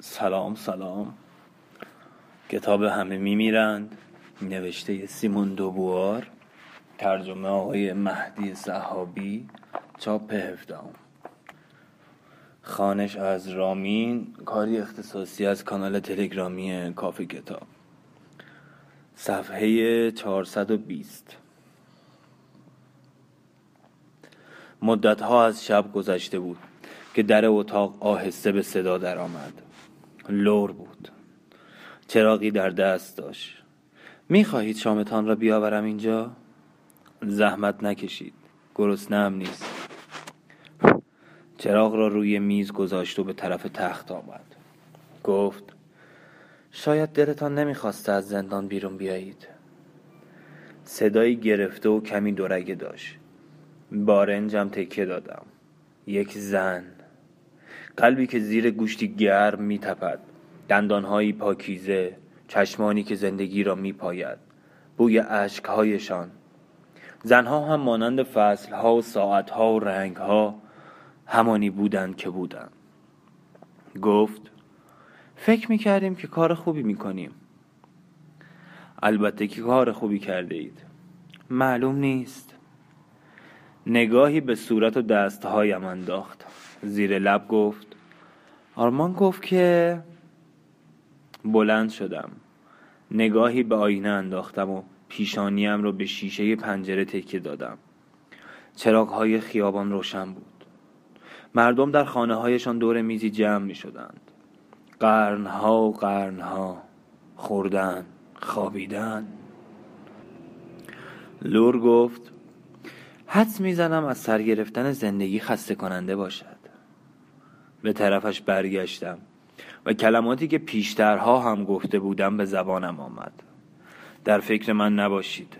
سلام سلام. کتاب همه میمیرند. نوشته سیمون دوبوار. ترجمه آقای مهدی صحابی چاپ هفدهم. خانش از رامین. کاری اختصاصی از کانال تلگرامی کافی کتاب. صفحه 420 مدت ها از شب گذشته بود که در اتاق آهسته به صدا درآمد. لور بود. چراغی در دست داشت. می‌خواهید شامتان را بیاورم اینجا؟ زحمت نکشید. گرسنه‌ام نیست. چراغ را روی میز گذاشت و به طرف تخت آمد. گفت شاید دلتان نمی‌خواسته از زندان بیرون بیایید. صدایی گرفته و کمی دورگه داشت. بارنجم تکه دادم. یک زن. قلبی که زیر گوشتی گرم میتپد. دندانهایی پاکیزه چشمانی که زندگی را میپاید. بوی اشکهایشان. زنها هم مانند فصلها و ساعتها و رنگها همانی بودند که بودند. گفت فکر می‌کردیم که کار خوبی می‌کنیم. البته که کار خوبی کرده اید. معلوم نیست. نگاهی به صورت و دستهایم انداخت. زیر لب گفت آرمان گفت که بلند شدم. نگاهی به آینه انداختم و پیشانیم رو به شیشه پنجره تکیه دادم. چراغ های خیابان روشن بود. مردم در خانه هایشان دور میزی جمع می شدند قرنها و قرنها خوردن خوابیدن. لور گفت حدس می‌زنم از سر گرفتن زندگی خسته کننده باشد. به طرفش برگشتم و کلماتی که پیشترها هم گفته بودم به زبانم آمد. در فکر من نباشید.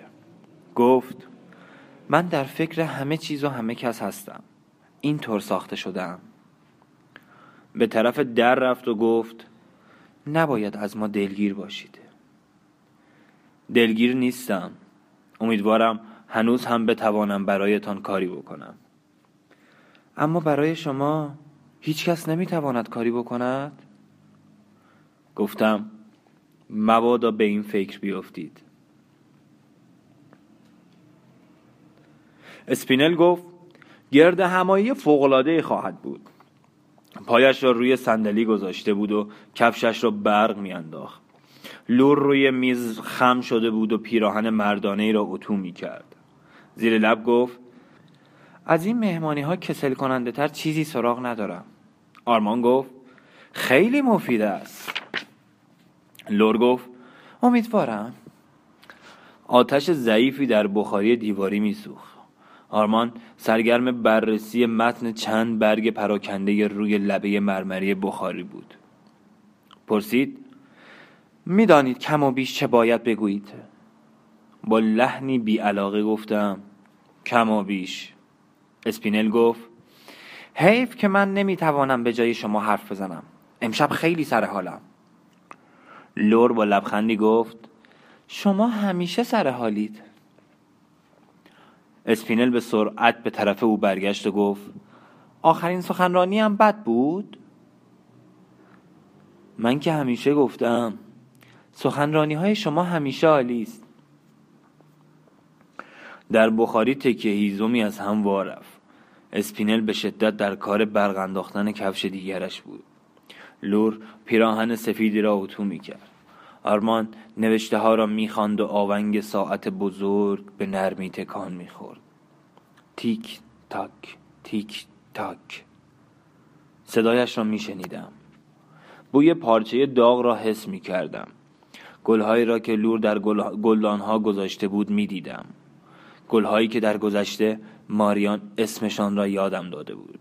گفت من در فکر همه چیز و همه کس هستم. این طور ساخته شدم به طرف در رفت و گفت نباید از ما دلگیر باشید. دلگیر نیستم. امیدوارم هنوز هم بتوانم برایتان کاری بکنم. اما برای شما هیچ کس نمی‌تواند کاری بکند؟ گفتم مبادا به این فکر بیفتید. اسپینل گفت گرد همایی فوق‌العاده خواهد بود. پایش را روی صندلی گذاشته بود و کفشش را برق میانداخت. لور روی میز خم شده بود و پیراهن مردانه را اتو می کرد زیر لب گفت از این مهمانی ها کسل کننده تر چیزی سراغ ندارم. آرمان گفت خیلی مفید است. لور گفت امیدوارم. آتش ضعیفی در بخاری دیواری میسوخت. آرمان سرگرم بررسی متن چند برگ پراکنده روی لبه مرمری بخاری بود. پرسید می‌دانید کم و بیش چه باید بگویید؟ با لحنی بی علاقه گفتم کم و بیش. اسپینل گفت حیف که من نمی‌توانم به جای شما حرف بزنم. امشب خیلی سر حالم. لور با لبخندی گفت شما همیشه سر حالید. اسپینل به سرعت به طرف او برگشت و گفت آخرین سخنرانی هم بد بود؟ من که همیشه گفتم سخنرانی های شما همیشه عالی است. در بخاری تکه هیزمی از هم وارفت اسپینل به شدت در کار برق انداختن کفش دیگرش بود. لور پیراهن سفیدی را اتو می کرد آرمان نوشته ها را می‌خواند و آونگ ساعت بزرگ به نرمی تکان می‌خورد. تیک تاک تیک تاک. صدایش را میشنیدم. بوی پارچه داغ را حس می کردم گلهایی را که لور در گلدانها گذاشته بود می دیدم گلهایی که در گذشته ماریان اسمشان را یادم داده بود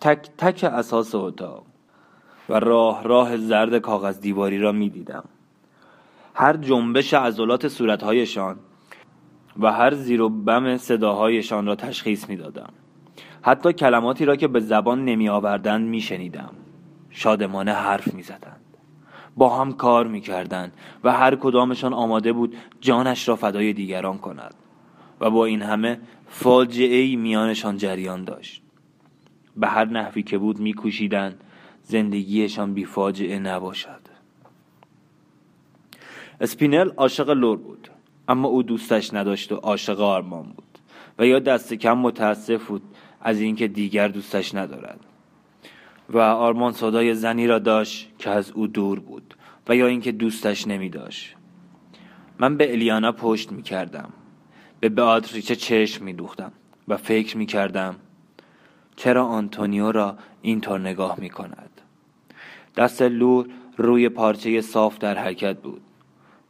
تک تک اساس اتاق و راه راه زرد کاغذ دیواری را می دیدم هر جنبش عضلات صورتهایشان و هر زیر و بم صداهایشان را تشخیص می دادم. حتی کلماتی را که به زبان نمی آوردند می شنیدم. شادمانه حرف می زدند. با هم کار می کردند و هر کدامشان آماده بود جانش را فدای دیگران کند و با این همه فاجعه ای میانشان جریان داشت. به هر نحوی که بود میکوشیدند زندگیشان بی فاجعه نباشد. اسپینل عاشق لور بود اما او دوستش نداشت و عاشق آرمان بود. و یا دست کم متاسف بود از اینکه دیگر دوستش ندارد. و آرمان صدای زنی را داشت که از او دور بود و یا اینکه دوستش نمی داشت من به الیانا پشت می کردم به بیاتریچه چشم می دوختم و فکر می کردم چرا آنتونیو را اینطور نگاه می کند دست لور روی پارچه صاف در حرکت بود.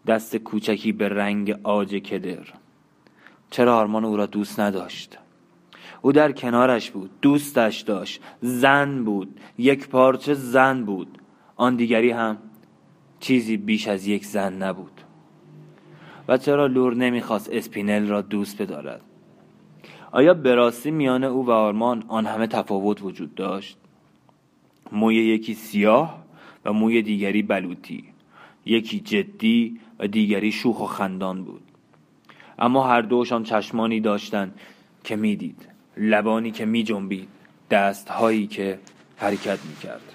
دست کوچکی به رنگ آج کدر. چرا آرمان او را دوست نداشت؟ او در کنارش بود دوستش داشت زن بود یک پارچه زن بود. آن دیگری هم چیزی بیش از یک زن نبود. و چرا لور نمی‌خواست اسپینل را دوست بدارد؟ آیا به راستی میان او و آرمان آن همه تفاوت وجود داشت؟ موی یکی سیاه و موی دیگری بلوطی یکی جدی و دیگری شوخ و خندان بود. اما هر دوشان چشمانی داشتند که می‌دید لبانی که می جنبید دستهایی که حرکت می کرد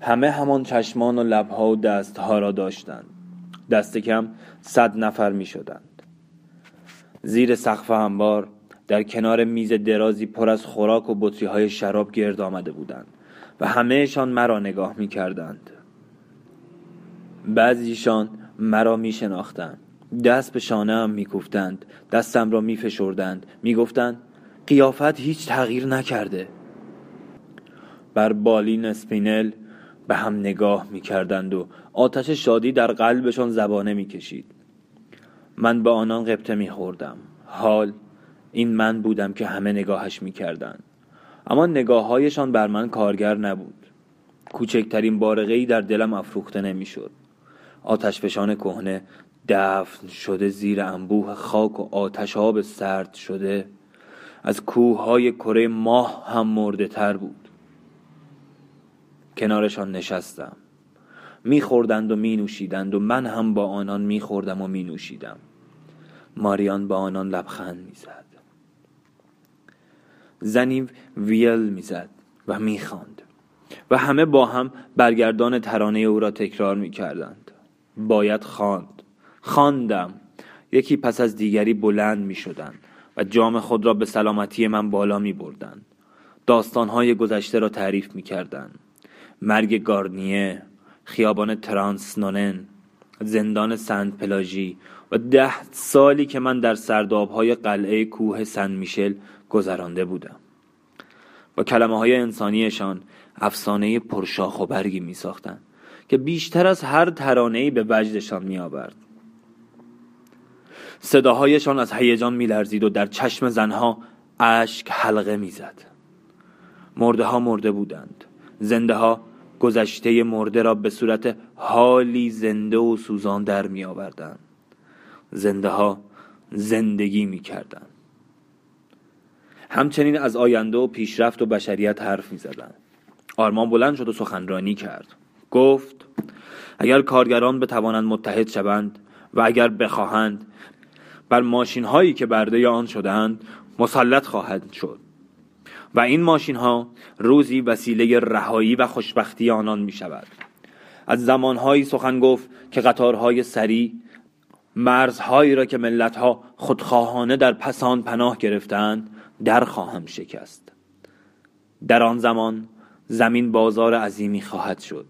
همه همان چشمان و لبها و دستها را داشتند. دست کم صد نفر می شدند زیر سقف انبار در کنار میز درازی پر از خوراک و بطری های شراب گرد آمده بودند و همهشان مرا نگاه می کردند بعضیشان مرا می شناختند دست به شانه هم میکوفتند دستم را میفشردند می‌گفتند قیافت هیچ تغییر نکرده. بر بالین اسپینل به هم نگاه می‌کردند و آتش شادی در قلبشان زبانه می‌کشید. من به آنان قبطه میخوردم. حال این من بودم که همه نگاهش می‌کردند. اما نگاههایشان بر من کارگر نبود. کوچکترین بارقه در دلم افروخته نمی‌شد. آتش فشان کهنه دفن شده زیر انبوه خاک و آتش آب سرد شده. از کوههای کره ماه هم مرده تر بود. کنارشان نشستم. میخوردند و می نوشیدند و من هم با آنان میخوردم و می نوشیدم ماریان با آنان لبخند می‌زد. زنی ویل می‌زد و می‌خواند و همه با هم برگردان ترانه او را تکرار می‌کردند. باید خواند. خواندم. یکی پس از دیگری بلند می شدن و جام خود را به سلامتی من بالا می بردن. داستانهای گذشته را تعریف می کردن. مرگ گارنیه خیابان ترانسنونن زندان سنت پلاژی و ده سالی که من در سردابهای قلعه کوه سن میشل گذرانده بودم. با کلمه های انسانیشان افسانه پرشاخ و برگی می ساختن که بیشتر از هر ترانه‌ای به وجدشان می آورد. صداهایشان از هیجان میلرزید و در چشم زنها اشک حلقه می‌زد. مرده ها مرده بودند. زنده ها گذشته مرده را به صورت حالی زنده و سوزان در می آوردن. زنده ها زندگی می کردن. همچنین از آینده و پیشرفت و بشریت حرف می زدن. آرمان بلند شد و سخنرانی کرد گفت اگر کارگران بتوانند متحد شوند و اگر بخواهند بر ماشین هایی که برده آن شدند مسلط خواهد شد و این ماشین ها روزی وسیله رهایی و خوشبختی آنان می شود از زمانهایی سخن گفت که قطارهای سری مرزهایی را که ملتها خودخواهانه در پسان پناه گرفتند در خواهم شکست. در آن زمان زمین بازار عظیمی خواهد شد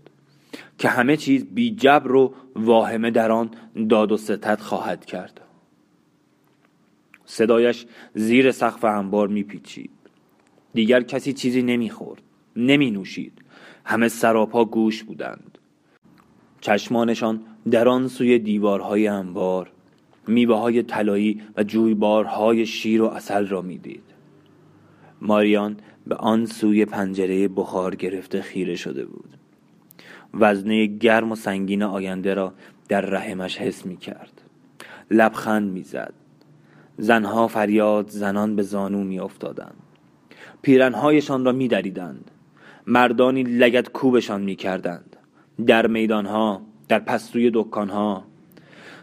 که همه چیز بی جبر و واهمه در آن داد و ستد خواهد کرد. صدایش زیر سقف انبار میپیچید. دیگر کسی چیزی نمی‌خورد نمی نوشید همه سراپا گوش بودند. چشمانشان در آن سوی دیوارهای انبار میوه های طلایی و جویبارهای شیر و اصل را می‌دید. ماریان به آن سوی پنجره بخار گرفته خیره شده بود. وزنه گرم و سنگین آینده را در رحمش حس می کرد لبخند می‌زد. زنها فریاد زنان به زانو می افتادند پیرنهایشان را می دریدند. مردانی لگت کوبشان می کردند در میدانها در پستوی دکانها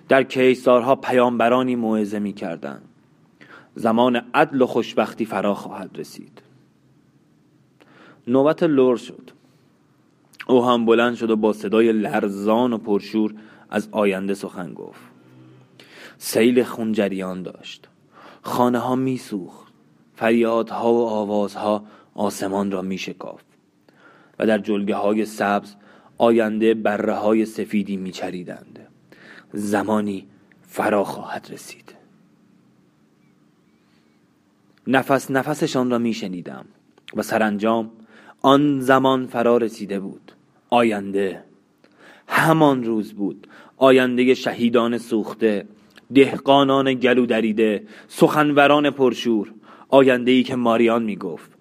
در کیسارها پیامبرانی موعظه می کردند زمان عدل و خوشبختی فرا خواهد رسید. نوبت لور شد. او هم بلند شد و با صدای لرزان و پرشور از آینده سخن گفت. سیل خون جریان داشت. خانه ها می سوخت فریادها و آوازها آسمان را می شکاف و در جلگه های سبز آینده بره های سفیدی می چریدند. زمانی فرا خواهد رسید. نفس نفسشان را می شنیدم و سرانجام آن زمان فرا رسیده بود. آینده همان روز بود. آینده شهیدان سوخته دهقانان گلو دریده سخنوران پرشور آینده ای که ماریان می گفت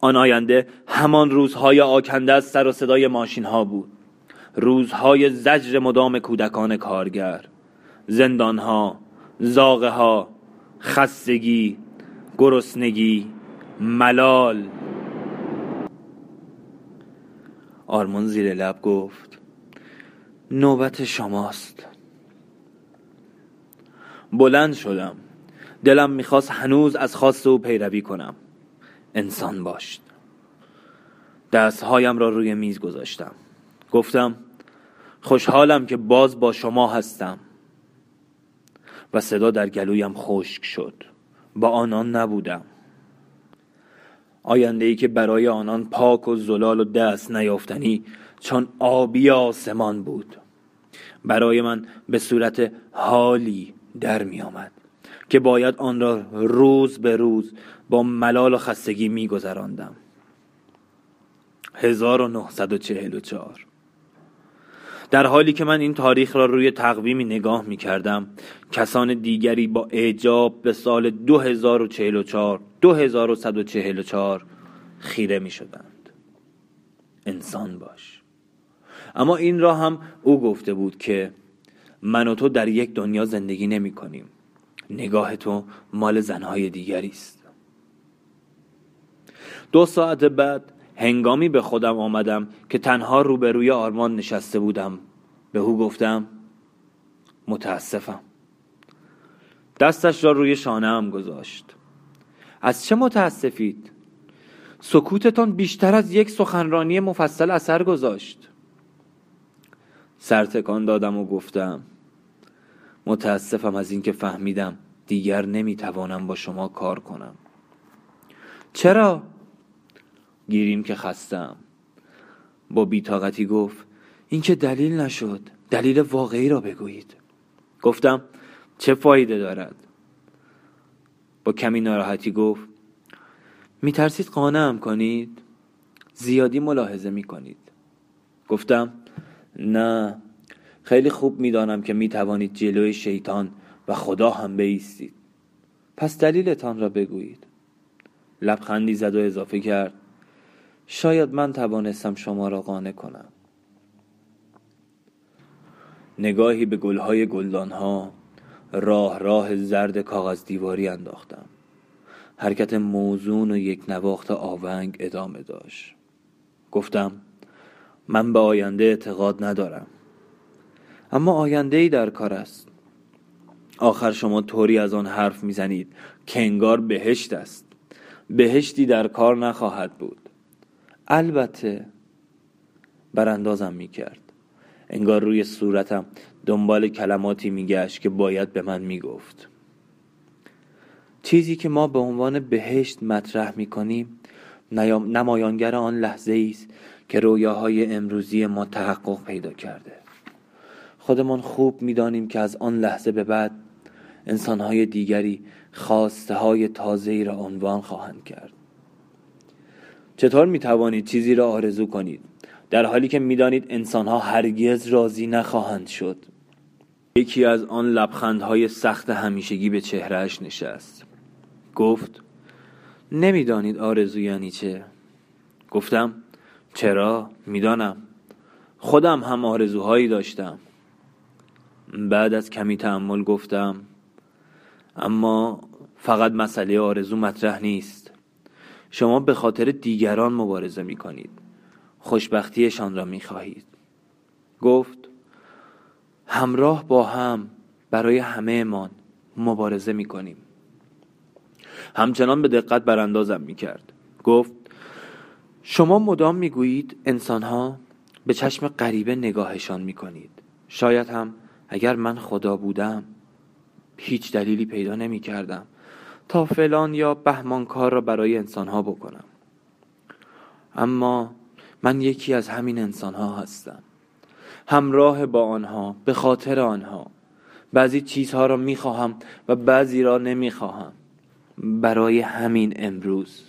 آن آینده همان روزهای آکنده از سر و صدای ماشین ها بود. روزهای زجر مدام کودکان کارگر. زندانها زاغه ها خستگی گرسنگی ملال. آرمان زیر لب گفت نوبت شماست. بلند شدم. دلم می‌خواست هنوز از خواست او پیروی کنم. انسان باشد. دستهایم را روی میز گذاشتم. گفتم خوشحالم که باز با شما هستم. و صدا در گلویم خشک شد. با آنان نبودم. آینده ای که برای آنان پاک و زلال و دست نیافتنی چون آبی آسمان بود. برای من به صورت حالی در می آمد که باید آن را روز به روز با ملال و خستگی می گذراندم 1944 در حالی که من این تاریخ را روی تقویمی نگاه می کردم کسان دیگری با اعجاب به سال 2044 2144 خیره می شدند انسان باش. اما این را هم او گفته بود که من و تو در یک دنیا زندگی نمی کنیم نگاه تو مال زنهای دیگری است. دو ساعت بعد هنگامی به خودم آمدم که تنها روبروی آرمان نشسته بودم. به او گفتم متاسفم. دستش را روی شانه هم گذاشت. از چه متاسفید؟ سکوتتان بیشتر از یک سخنرانی مفصل اثر گذاشت. سرتکان دادم و گفتم متاسفم از اینکه فهمیدم دیگر نمی‌توانم با شما کار کنم. چرا؟ گیریم که خستم. با بیتاقتی گفت این که دلیل نشد. دلیل واقعی را بگویید. گفتم چه فایده دارد؟ با کمی ناراحتی گفت میترسید قانعم کنید؟ زیادی ملاحظه می‌کنید. گفتم نه. خیلی خوب می‌دانم که می‌توانید جلوی شیطان و خدا هم بیستید. پس دلیلتان را بگویید. لبخندی زد و اضافه کرد شاید من توانستم شما را قانع کنم. نگاهی به گلهای گلدانها راه راه زرد کاغذ دیواری انداختم. حرکت موزون و یک نواخت آونگ ادامه داشت. گفتم من به آینده اعتقاد ندارم. اما آینده ای در کار است. آخر شما طوری از آن حرف می‌زنید که انگار بهشت است. بهشتی در کار نخواهد بود. البته براندازم می‌کرد. انگار روی صورتم دنبال کلماتی میگشت که باید به من می‌گفت. چیزی که ما به عنوان بهشت مطرح می‌کنیم نمایانگر آن لحظه است که رویاهای امروزی ما تحقق پیدا کرده. خودمان خوب می‌دانیم که از آن لحظه به بعد انسانهای دیگری خواسته های را عنوان خواهند کرد. چطور می توانید چیزی را آرزو کنید؟ در حالی که می‌دانید انسانها هرگز راضی نخواهند شد. یکی از آن لبخندهای سخت همیشگی به چهرهش نشست. گفت نمی‌دانید آرزو یعنی چه؟ گفتم چرا؟ می‌دانم. خودم هم آرزوهایی داشتم. بعد از کمی تحمل گفتم اما فقط مسئله آرزو مطرح نیست. شما به خاطر دیگران مبارزه می کنید خوشبختیشان را می خواهید گفت همراه با هم برای همه من مبارزه می کنیم همچنان به دقت براندازم می کرد گفت شما مدام می‌گویید انسانها به چشم غریبه نگاهشان می‌کنید. شاید هم اگر من خدا بودم هیچ دلیلی پیدا نمی کردم تا فلان یا بهمان کار را برای انسانها بکنم. اما من یکی از همین انسانها هستم. همراه با آنها به خاطر آنها. بعضی چیزها را می‌خواهم و بعضی را نمی‌خواهم. برای همین امروز.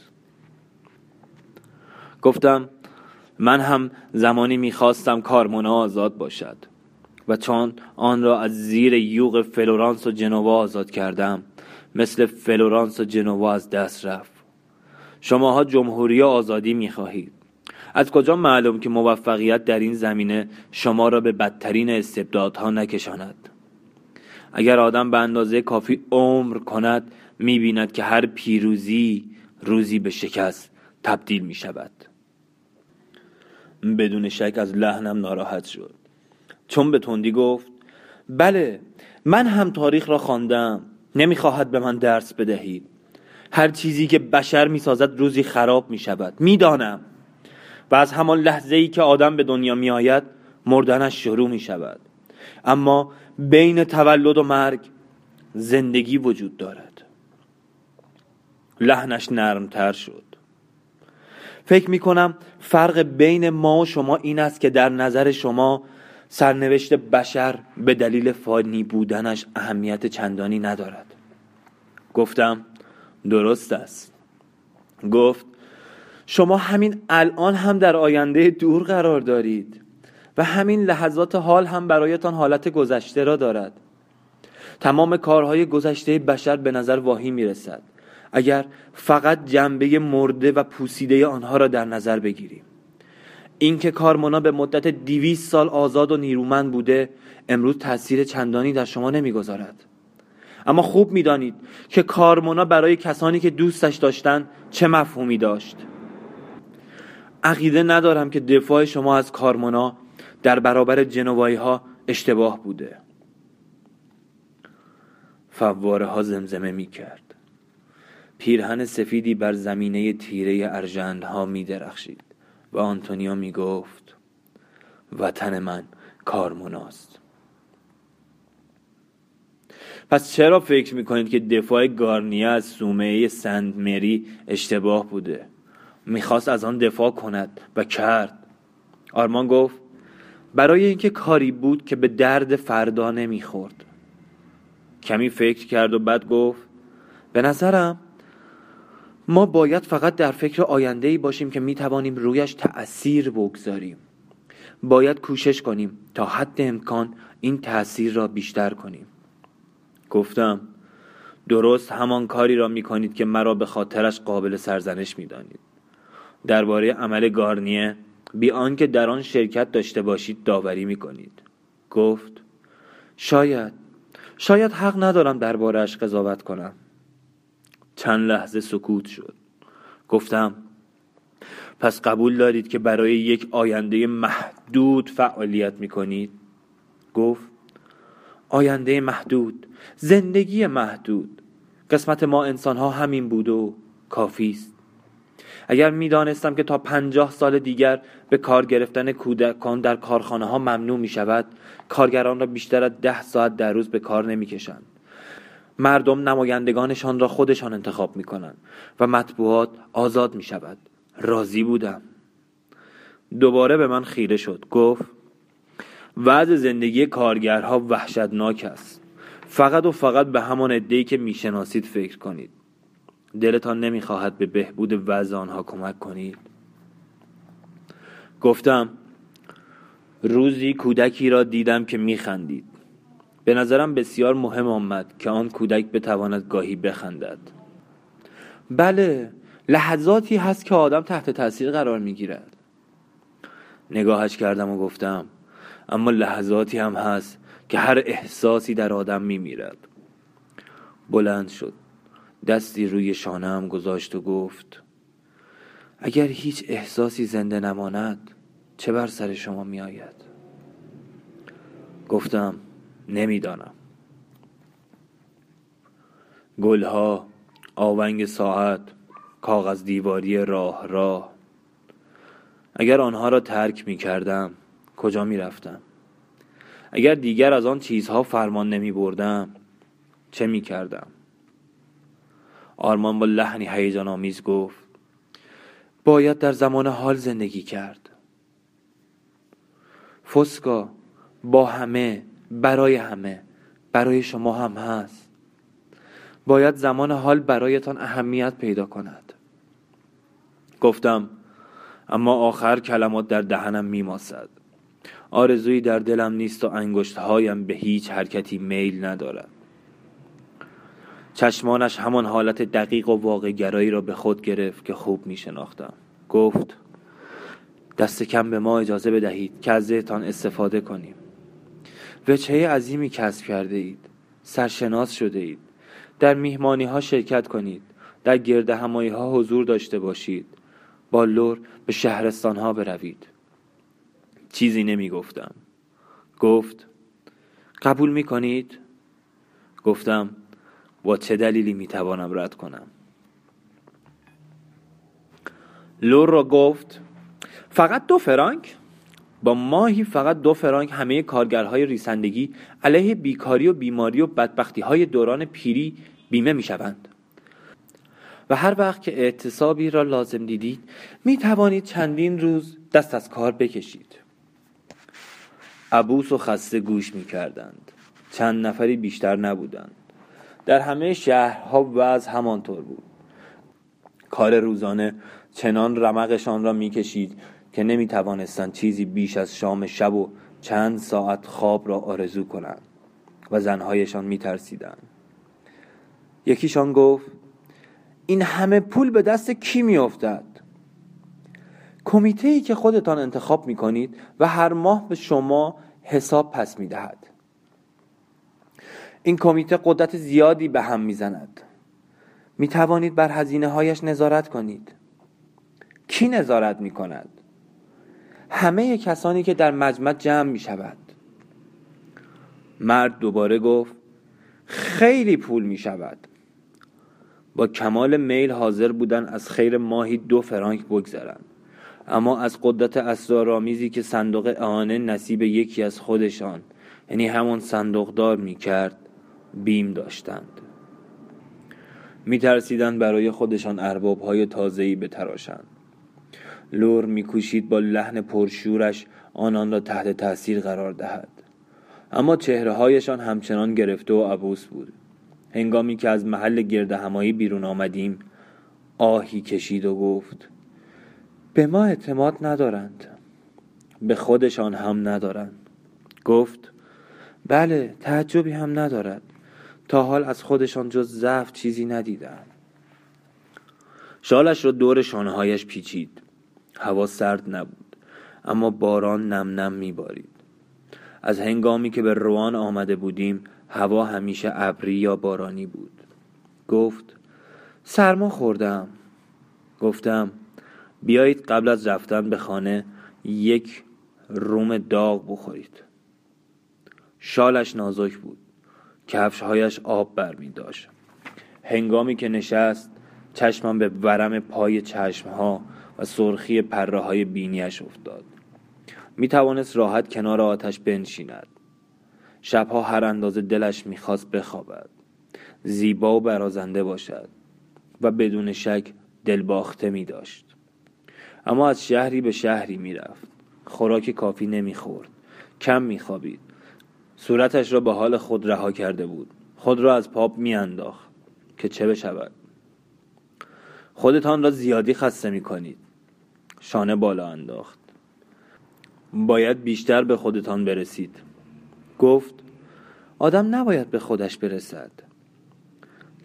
گفتم من هم زمانی می‌خواستم کارمونا آزاد باشد. و چون آن را از زیر یوغ فلورانس و جنوا آزاد کردم مثل فلورانس و جنوا از دست رفت. شماها جمهوری و آزادی می‌خواهید. از کجا معلوم که موفقیت در این زمینه شما را به بدترین استبدادها نکشاند؟ اگر آدم به اندازه کافی عمر کند می‌بیند که هر پیروزی روزی به شکست تبدیل می شود بدون شک از لحنم ناراحت شد. چون به تندی گفت بله من هم تاریخ را خواندم نمی‌خواهد به من درس بدهید. هر چیزی که بشر می‌سازد روزی خراب می شود می‌دانم. و از همان لحظه ای که آدم به دنیا می آید مردنش شروع می شود اما بین تولد و مرگ زندگی وجود دارد. لحنش نرمتر شد. فکر می کنم فرق بین ما و شما این است که در نظر شما سرنوشت بشر به دلیل فانی بودنش اهمیت چندانی ندارد. گفتم درست است. گفت شما همین الان هم در آینده دور قرار دارید و همین لحظات حال هم برایتان حالت گذشته را دارد. تمام کارهای گذشته بشر به نظر واهی می رسد اگر فقط جنبه مرده و پوسیده آنها را در نظر بگیریم. اینکه کارمونا به مدت دیویس سال آزاد و نیرومند بوده امروز تاثیر چندانی در شما نمی‌گذارد. اما خوب می‌دانید که کارمونا برای کسانی که دوستش داشتن چه مفهومی داشت. عقیده ندارم که دفاع شما از کارمونا در برابر جنوایی ها اشتباه بوده. فواره ها زمزمه می کرد پیرهن سفیدی بر زمینه تیره ارجندها می درخشید و آنتونیا می گفت وطن من کارموناست پس چرا فکر می کنید که دفاع گارنیه از سومه سند مری اشتباه بوده؟ می‌خواست از آن دفاع کند و کرد. آرمان گفت برای اینکه کاری بود که به درد فردا نمی‌خورد. کمی فکر کرد و بعد گفت به نظرم ما باید فقط در فکر آینده ای باشیم که می توانیم رویش تأثیر بگذاریم. باید کوشش کنیم تا حد امکان این تأثیر را بیشتر کنیم. گفتم درست همان کاری را می کنید که مرا به خاطرش قابل سرزنش می دانید درباره عمل گارنیه بی آنکه در آن شرکت داشته باشید داوری می کنید گفت شاید شاید حق ندارم دربارهش قضاوت کنم. چند لحظه سکوت شد. گفتم پس قبول دارید که برای یک آینده محدود فعالیت می کنید گفت آینده محدود زندگی محدود. قسمت ما انسان ها همین بود و کافی است. اگر می‌دانستم که تا پنجاه سال دیگر به کار گرفتن کودکان در کارخانه ها ممنوع می شود کارگران را بیشتر از ده ساعت در روز به کار نمی کشند مردم نمایندگانشان را خودشان انتخاب می کنند و مطبوعات آزاد می شود راضی بودم. دوباره به من خیره شد. گفت وضع زندگی کارگرها وحشتناک است. فقط و فقط به همان عده‌ای که می‌شناسید فکر کنید. دلتان نمی‌خواهد به بهبود وضع آنها کمک کنید. گفتم روزی کودکی را دیدم که میخندید. به نظرم بسیار مهم آمد که آن کودک بتواند گاهی بخندد. بله لحظاتی هست که آدم تحت تاثیر قرار می‌گیرد. نگاهش کردم و گفتم اما لحظاتی هم هست که هر احساسی در آدم میمیرد. بلند شد دستی روی شانه هم گذاشت و گفت اگر هیچ احساسی زنده نماند چه بر سر شما می آید؟ گفتم نمی‌دانم. گلها آونگ ساعت کاغذ دیواری راه راه. اگر آنها را ترک می کردم کجا می رفتم اگر دیگر از آن چیزها فرمان نمی بردم چه می کردم آرمان با لحنی هیجان آمیز گفت باید در زمان حال زندگی کرد. فسکا با همه برای همه برای شما هم هست. باید زمان حال برایتان اهمیت پیدا کند. گفتم اما آخر کلمات در دهنم میماسد. آرزویی در دلم نیست و انگشتهایم به هیچ حرکتی میل ندارد. چشمانش همان حالت دقیق و واقع گرایی را به خود گرفت که خوب می شناختم گفت دست کم به ما اجازه بدهید که از استفاده کنیم. وچه عظیمی کسب کرده اید سرشناس شده اید در میهمانی ها شرکت کنید. در گرد همایی ها حضور داشته باشید. با لور به شهرستان ها بروید. چیزی نمی گفتم گفت قبول می کنید؟ گفتم با چه دلیلی می توانم رد کنم؟ لور را گفت فقط دو فرانک؟ با ماهی فقط دو فرانک همه کارگرهای ریسندگی علیه بیکاری و بیماری و بدبختی های دوران پیری بیمه می شوند و هر وقت که اعتصابی را لازم دیدید می توانید چندین روز دست از کار بکشید. عبوس و خسته گوش می کردند چند نفری بیشتر نبودند. در همه شهرها وضع همانطور بود. کار روزانه چنان رمقشان را می‌کشید که نمی توانستند چیزی بیش از شام شب و چند ساعت خواب را آرزو کنند و زنهایشان می ترسیدند یکیشان گفت این همه پول به دست کی می افتد؟ ای که خودتان انتخاب می کنید و هر ماه به شما حساب پس می دهد این کمیته قدرت زیادی به هم می زند می توانید بر هزینه هایش نظارت کنید کی نظارت می کند؟ همه کسانی که در مجمع جمع می شود مرد دوباره گفت خیلی پول می شود با کمال میل حاضر بودن از خیر ماهی دو فرانک بگذرند اما از قدرت اسرارآمیزی که صندوق اعانه نصیب یکی از خودشان یعنی همون صندوقدار می کرد بیم داشتند. می ترسیدند برای خودشان ارباب های تازهی بتراشند. لور میکوشید با لحن پرشورش آنان را تحت تاثیر قرار دهد. اما چهره هایشان همچنان گرفته و عبوس بود. هنگامی که از محل گرد همایی بیرون آمدیم آهی کشید و گفت به ما اعتماد ندارند. به خودشان هم ندارند. گفت بله تعجبی هم ندارد. تا حال از خودشان جز ضعف چیزی ندیدند شالش را دور شانههایش پیچید. هوا سرد نبود اما باران نم نم میبارید. از هنگامی که به روان آمده بودیم هوا همیشه ابری یا بارانی بود. گفت سرما خوردم. گفتم بیایید قبل از رفتن به خانه یک روم داغ بخورید. شالش نازک بود. کفشهایش آب برمی داشت. هنگامی که نشست چشمم به ورم پای چشمها سرخی پره های بینیش افتاد. می توانست راحت کنار آتش بنشیند. شبها هر اندازه دلش می‌خواست بخوابد. زیبا و برازنده باشد و بدون شک دلباخته می داشت اما از شهری به شهری می‌رفت. خوراک کافی نمی‌خورد. کم میخوابید. صورتش را به حال خود رها کرده بود. خود را از پاپ میانداخت که چه بشود. خودتان را زیادی خسته می کنید شانه بالا انداخت. باید بیشتر به خودتان برسید. گفت آدم نباید به خودش برسد.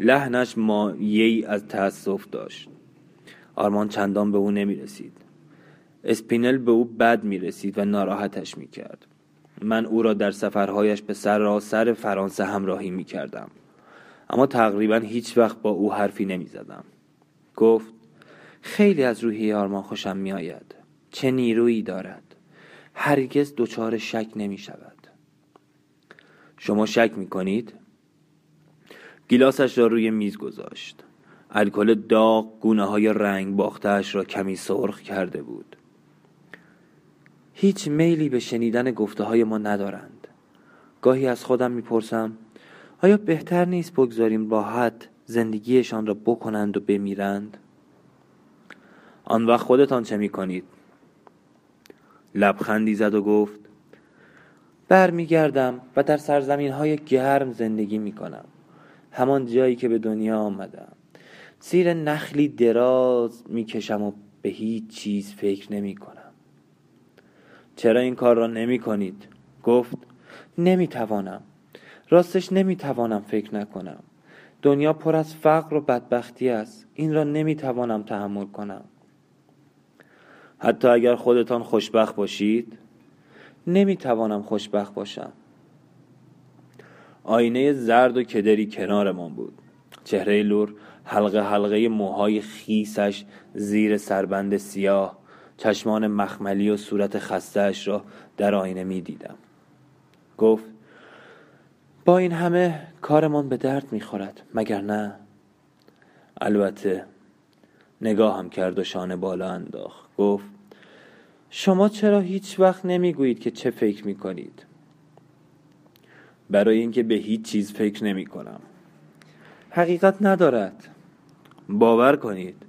لحنش مایهی از تأسف داشت. آرمان چندان به او نمی رسید اسپینل به او بد می رسید و ناراحتش می کرد من او را در سفرهایش به سر سر فرانسه همراهی می کردم اما تقریبا هیچ وقت با او حرفی نمی زدم گفت خیلی از روحی آرمان خوشم می آید چه نیرویی دارد. هرگز دچار شک نمی شود شما شک می کنید؟ گلاسش را روی میز گذاشت. الکل داغ گونه های رنگ باختهش را کمی سرخ کرده بود. هیچ میلی به شنیدن گفته های ما ندارند. گاهی از خودم می‌پرسم آیا بهتر نیست بگذاریم راحت زندگیشان را بکنند و بمیرند؟ آن وقت خودتان چه می‌کنید؟ لبخندی زد و گفت برمیگردم و در سرزمین های گرم زندگی می‌کنم. همان جایی که به دنیا آمدم. زیر نخلی دراز می‌کشم و به هیچ چیز فکر نمی کنم چرا این کار را نمی کنید؟ گفت نمی توانم راستش نمی توانم فکر نکنم. دنیا پر از فقر و بدبختی است. این را نمی توانم تحمل کنم. حتی اگر خودتان خوشبخت باشید نمی توانم خوشبخت باشم. آینه زرد و کدری کنارمان بود. چهره لور حلقه حلقه موهای خیسش زیر سربند سیاه چشمان مخملی و صورت خستهش را در آینه می دیدم گفت با این همه کارمان به درد می خورد مگر نه؟ البته نگاه هم کرد و شانه بالا انداخت. گفت شما چرا هیچ وقت نمی‌گویید که چه فکر می کنید برای اینکه به هیچ چیز فکر نمی کنم حقیقت ندارد. باور کنید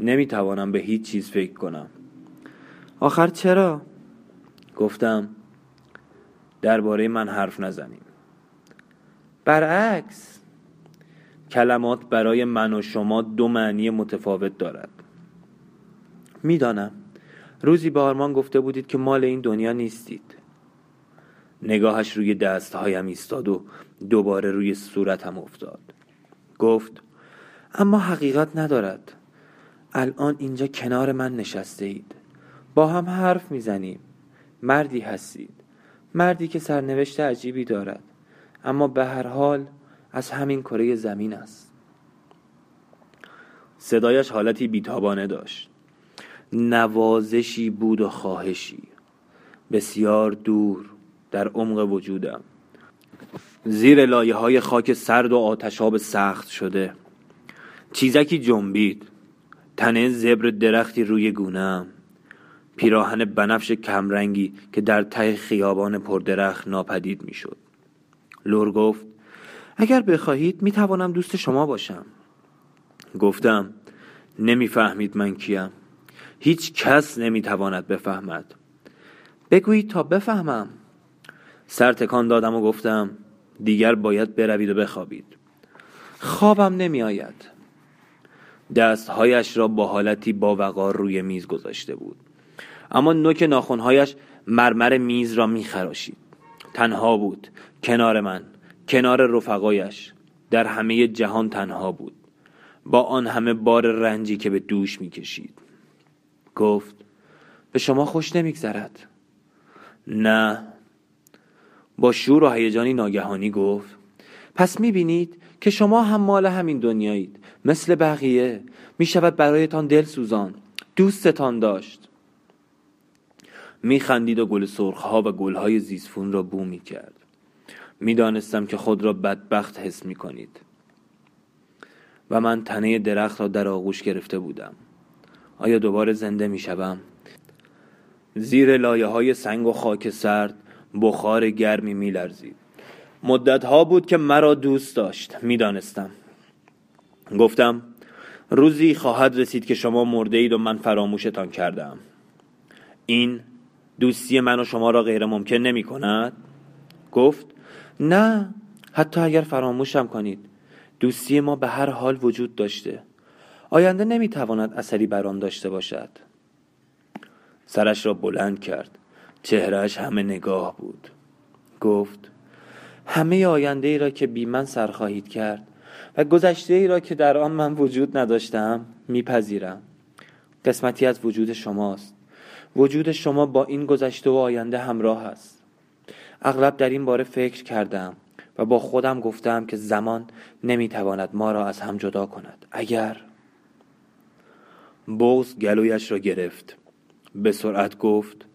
نمی توانم به هیچ چیز فکر کنم. آخر چرا؟ گفتم درباره من حرف نزنیم. برعکس کلمات برای من و شما دو معنی متفاوت دارد. می‌دانم. روزی به آرمان گفته بودید که مال این دنیا نیستید. نگاهش روی دستهایم ایستاد و دوباره روی صورتم افتاد. گفت اما حقیقت ندارد. الان اینجا کنار من نشسته اید با هم حرف می‌زنیم. مردی هستید. مردی که سرنوشت عجیبی دارد. اما به هر حال از همین کره زمین است. صدایش حالتی بیتابانه داشت. نوازشی بود و خواهشی. بسیار دور در عمق وجودم. زیر لایه های خاک سرد و آتشاب سخت شده. چیزکی جنبید. تنه زبر درختی روی گونم پیراهن بنفش کمرنگی که در ته خیابان پردرخت ناپدید می‌شد. لور گفت اگر بخواهید می توانم دوست شما باشم. گفتم نمی‌فهمید من کیم. هیچ کس نمی‌تواند بفهمد. بگویید تا بفهمم. سر تکان دادم و گفتم دیگر باید بروید و بخوابید. خوابم نمی آید دستهایش را با حالتی با وقار روی میز گذاشته بود. اما نوک ناخونهایش مرمر میز را میخراشید. تنها بود کنار من. کنار رفقایش در همه جهان تنها بود. با آن همه بار رنجی که به دوش می‌کشید. گفت به شما خوش نمیگذرد. نه. با شور و هیجانی ناگهانی گفت پس می‌بینید که شما هم مال همین دنیایید. مثل بقیه. می‌شود برایتان دل سوزان. دوستتان داشت. میخندید و گل سرخها و گلهای زیسفون را بو می‌کرد. می‌دانستم که خود را بدبخت حس می‌کنید. و من تنه درخت را در آغوش گرفته بودم. آیا دوباره زنده می‌شوم؟ زیر لایه های سنگ و خاک سرد بخار گرمی میلرزید. مدت ها بود که مرا دوست داشت می‌دانستم. گفتم روزی خواهد رسید که شما مرده اید و من فراموشتان کردم. این دوستی من و شما را غیر ممکن نمی کند؟ گفت نه حتی اگر فراموشم کنید دوستی ما به هر حال وجود داشته. آینده نمی تواند اثری بر آن داشته باشد. سرش را بلند کرد. چهرهش همه نگاه بود. گفت همه آینده ای را که بی من سر خواهید کرد و گذشته ای را که در آن من وجود نداشتم میپذیرم. قسمتی از وجود شماست. وجود شما با این گذشته و آینده همراه است. اغلب در این باره فکر کردم و با خودم گفتم که زمان نمی‌تواند ما را از هم جدا کند. اگر بغز گلویش را گرفت به سرعت گفت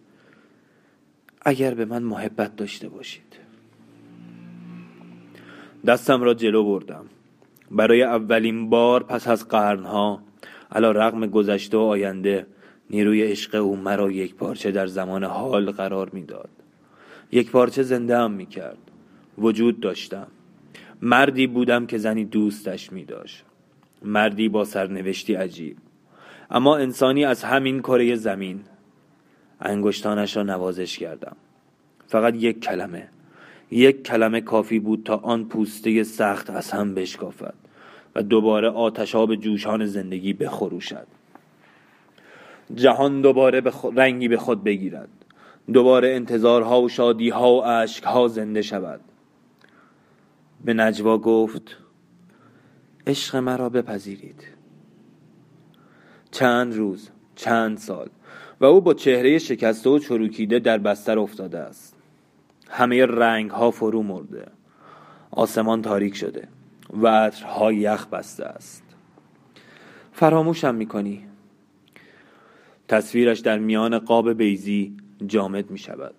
اگر به من محبت داشته باشید. دستم را جلو بردم. برای اولین بار پس از قرنها علا رغم گذشته و آینده نیروی عشق او مرا یک پارچه در زمان حال قرار می‌داد. یک پارچه زنده هم می کرد وجود داشتم. مردی بودم که زنی دوستش می داشت مردی با سرنوشتی عجیب. اما انسانی از همین کره زمین. انگشتانش را نوازش کردم. فقط یک کلمه. یک کلمه کافی بود تا آن پوسته سخت از هم بشکافد و دوباره آتشاب جوشان زندگی بخروشد. جهان دوباره به رنگی به خود بگیرد. دوباره انتظارها و شادیها و عشقها زنده شود. به نجوا گفت عشق مرا بپذیرید. چند روز چند سال و او با چهره شکسته و چروکیده در بستر افتاده است. همه رنگ ها فرو مرده. آسمان تاریک شده و عطرها یخ بسته است. فراموشم می‌کنی. تصویرش در میان قاب بیزی جامد می شود.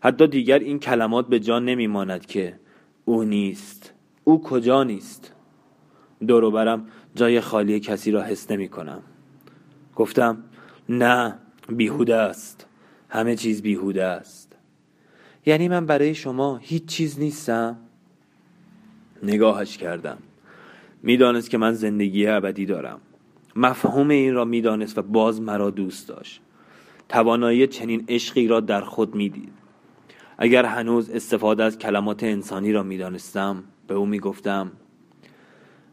حتی دیگر این کلمات به جان نمی ماند که او نیست. او کجا نیست؟ دوروبرم جای خالی کسی را حس نمی کنم. گفتم نه بیهوده است. همه چیز بیهوده است. یعنی من برای شما هیچ چیز نیستم؟ نگاهش کردم. می‌دانست که من زندگی ابدی دارم. مفهوم این را می‌دانست و باز مرا دوست داشت. توانایی چنین عشقی را در خود می‌دید. اگر هنوز استفاده از کلمات انسانی را می‌دانستم به او می‌گفتم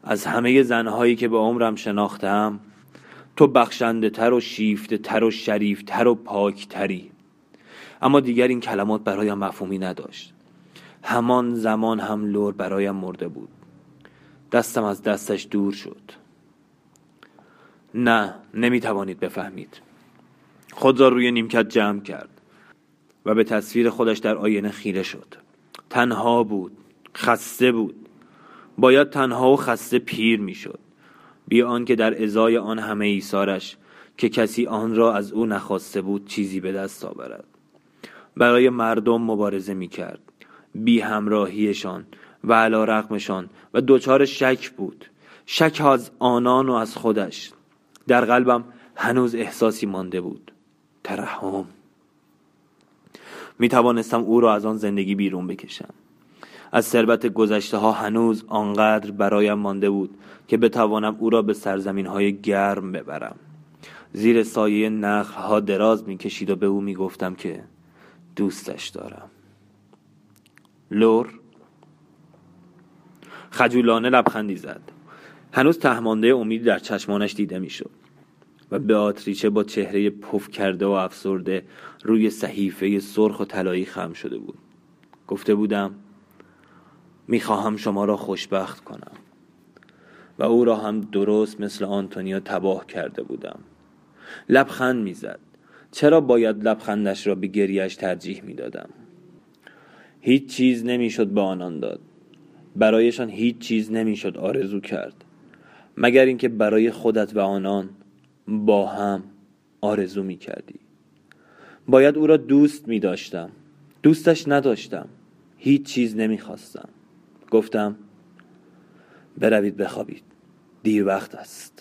از همه زنهایی که به عمرم شناختم تو بخشنده تر و شیفته تر و شریف تر و پاک تری اما دیگر این کلمات برایم مفهومی نداشت. همان زمان هم لور برایم مرده بود. دستم از دستش دور شد. نه نمی‌توانید بفهمید. خود را روی نیمکت جمع کرد و به تصویر خودش در آینه خیره شد. تنها بود خسته بود. باید تنها و خسته پیر می‌شد. بی آنکه در ازای آن همه ایثارش که کسی آن را از او نخواسته بود چیزی به دست آورد. برای مردم مبارزه می کرد بی همراهیشان و علا رقمشان و دوچار شک بود. شک از آنان و از خودش. در قلبم هنوز احساسی مانده بود. ترحم. می توانستم او را از آن زندگی بیرون بکشم. از ثروت گذشته ها هنوز آنقدر برایم مانده بود که بتوانم او را به سرزمین های گرم ببرم. زیر سایه نخل ها دراز می کشید و به او می گفتم که دوستش دارم. لور خجولانه لبخندی زد. هنوز تهمانده امید در چشمانش دیده می‌شد. و به آتریچه با چهره پف کرده و افسرده روی صحیفه سرخ و طلایی خم شده بود. گفته بودم می‌خواهم شما را خوشبخت کنم. و او را هم درست مثل آنتونیا تباه کرده بودم. لبخند می‌زد. چرا باید لبخندش را به گریش ترجیح می‌دادم؟ هیچ چیز نمی‌شد به آنان داد. برایشان هیچ چیز نمی‌شد آرزو کرد. مگر اینکه برای خودت و آنان با هم آرزو می کردی. باید او را دوست می داشتم. دوستش نداشتم. هیچ چیز نمی خواستم. گفتم بروید بخوابید. دیر وقت است.